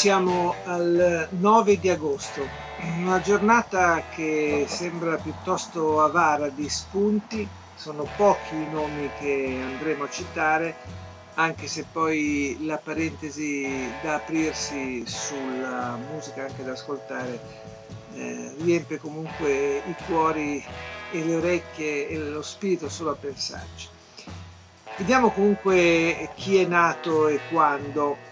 Siamo al 9 di agosto, una giornata che sembra piuttosto avara di spunti, sono pochi i nomi che andremo a citare, anche se poi la parentesi da aprirsi sulla musica anche da ascoltare eh, riempie comunque i cuori e le orecchie e lo spirito solo a pensarci. Vediamo comunque chi è nato e quando.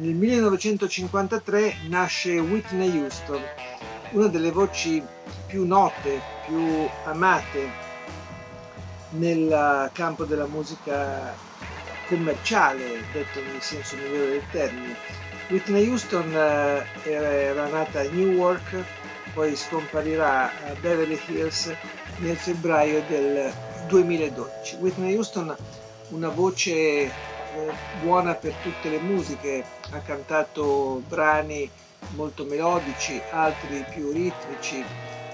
Nel 1953 nasce Whitney Houston, una delle voci più note, più amate nel campo della musica commerciale, detto nel senso migliore del termine. Whitney Houston eh, era nata a Newark, poi scomparirà a Beverly Hills nel febbraio del 2012. Whitney Houston, una voce eh, buona per tutte le musiche, ha cantato brani molto melodici, altri più ritmici,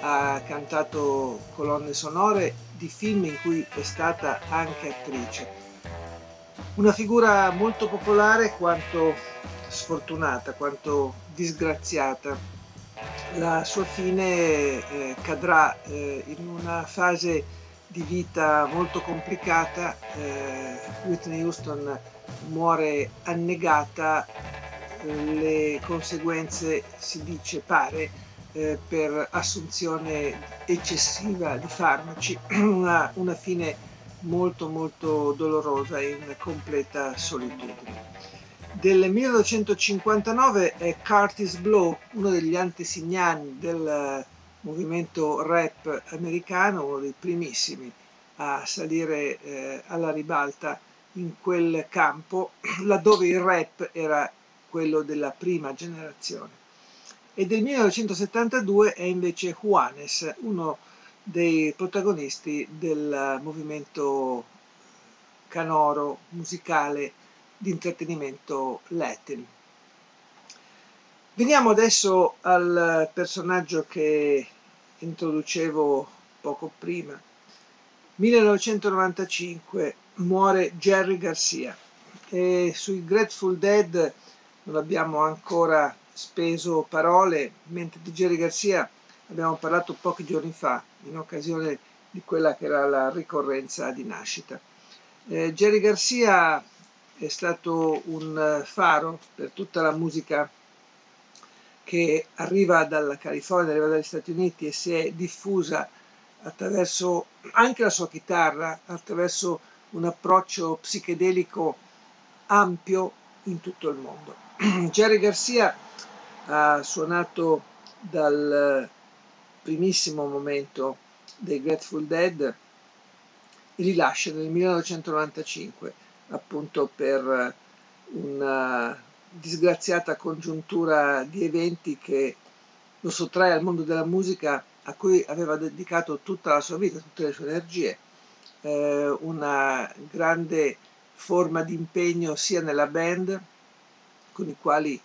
ha cantato colonne sonore di film in cui è stata anche attrice. Una figura molto popolare quanto sfortunata, quanto disgraziata. La sua fine eh, cadrà eh, in una fase di vita molto complicata, eh, Whitney Houston muore annegata, le conseguenze si dice pare eh, per assunzione eccessiva di farmaci, una, una fine molto molto dolorosa in completa solitudine. Del 1959 è Curtis Blow, uno degli antesignani del movimento rap americano, uno dei primissimi a salire eh, alla ribalta in quel campo, laddove il rap era quello della prima generazione. E del 1972 è invece Juanes, uno dei protagonisti del movimento canoro musicale di intrattenimento latin. Veniamo adesso al personaggio che introducevo poco prima. 1995 muore Jerry Garcia e sui Grateful Dead non abbiamo ancora speso parole, mentre di Jerry Garcia abbiamo parlato pochi giorni fa in occasione di quella che era la ricorrenza di nascita. Eh, Jerry Garcia è stato un faro per tutta la musica che arriva dalla California, arriva dagli Stati Uniti e si è diffusa attraverso anche la sua chitarra, attraverso un approccio psichedelico ampio in tutto il mondo. Jerry Garcia ha suonato dal primissimo momento dei Grateful Dead e li lascia nel 1995 appunto per una disgraziata congiuntura di eventi che lo sottrae al mondo della musica a cui aveva dedicato tutta la sua vita, tutte le sue energie, eh, una grande forma di impegno sia nella band, con i quali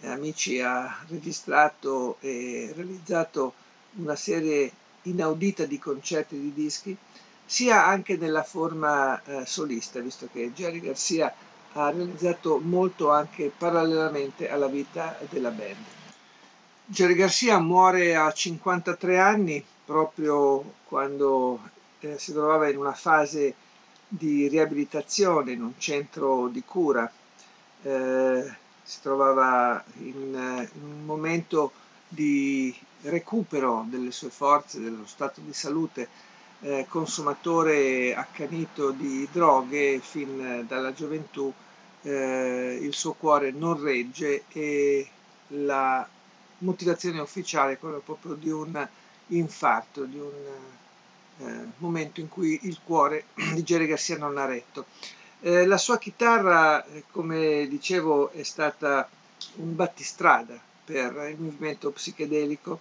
eh, Amici ha registrato e realizzato una serie inaudita di concerti di dischi, sia anche nella forma eh, solista, visto che Jerry Garcia ha realizzato molto anche parallelamente alla vita della band. Jerry Garcia muore a 53 anni proprio quando eh, si trovava in una fase di riabilitazione in un centro di cura. Eh, si trovava in, eh, in un momento di recupero delle sue forze, dello stato di salute, eh, consumatore accanito di droghe fin dalla gioventù, eh, il suo cuore non regge e la motivazione ufficiale è quella proprio di un infarto, di un eh, momento in cui il cuore di Jerry Garcia non ha retto. Eh, la sua chitarra, eh, come dicevo, è stata un battistrada per il movimento psichedelico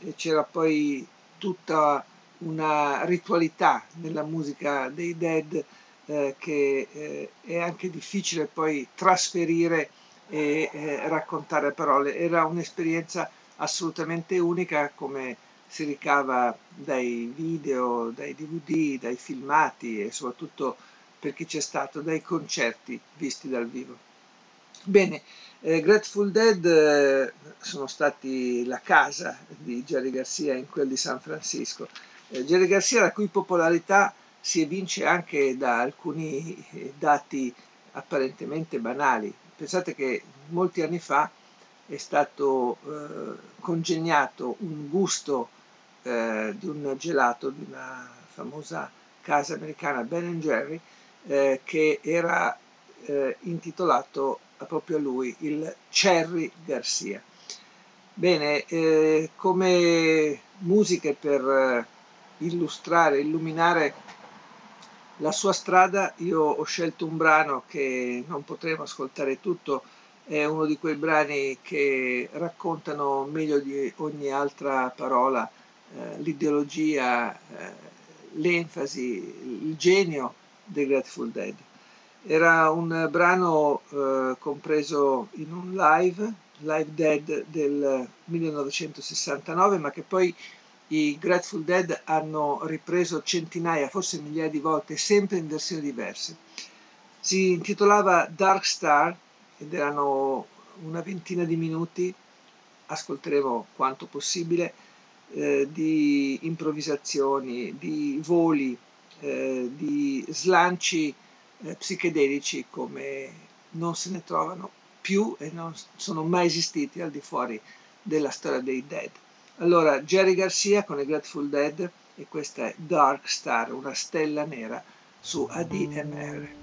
e c'era poi tutta una ritualità nella musica dei Dead eh, che eh, è anche difficile poi trasferire e eh, raccontare a parole. Era un'esperienza assolutamente unica come si ricava dai video, dai DVD, dai filmati e soprattutto per chi c'è stato dai concerti visti dal vivo. Bene, eh, Grateful Dead eh, sono stati la casa di Jerry Garcia in quel di San Francisco. Eh, Jerry Garcia la cui popolarità si evince anche da alcuni eh, dati apparentemente banali. Pensate che molti anni fa è stato eh, congegnato un gusto eh, di un gelato di una famosa casa americana Ben Jerry eh, che era eh, intitolato proprio a lui, il Cherry Garcia. Bene, eh, come musiche per illustrare, illuminare la sua strada, io ho scelto un brano che non potremo ascoltare tutto, è uno di quei brani che raccontano meglio di ogni altra parola eh, l'ideologia, eh, l'enfasi, il genio dei Grateful Dead. Era un brano eh, compreso in un live, Live Dead del 1969, ma che poi i Grateful Dead hanno ripreso centinaia, forse migliaia di volte, sempre in versioni diverse. Si intitolava Dark Star ed erano una ventina di minuti, ascolteremo quanto possibile, eh, di improvvisazioni, di voli, eh, di slanci eh, psichedelici come non se ne trovano più e non sono mai esistiti al di fuori della storia dei Dead. Allora, Jerry Garcia con i Grateful Dead e questa è Dark Star, una stella nera su ADMR.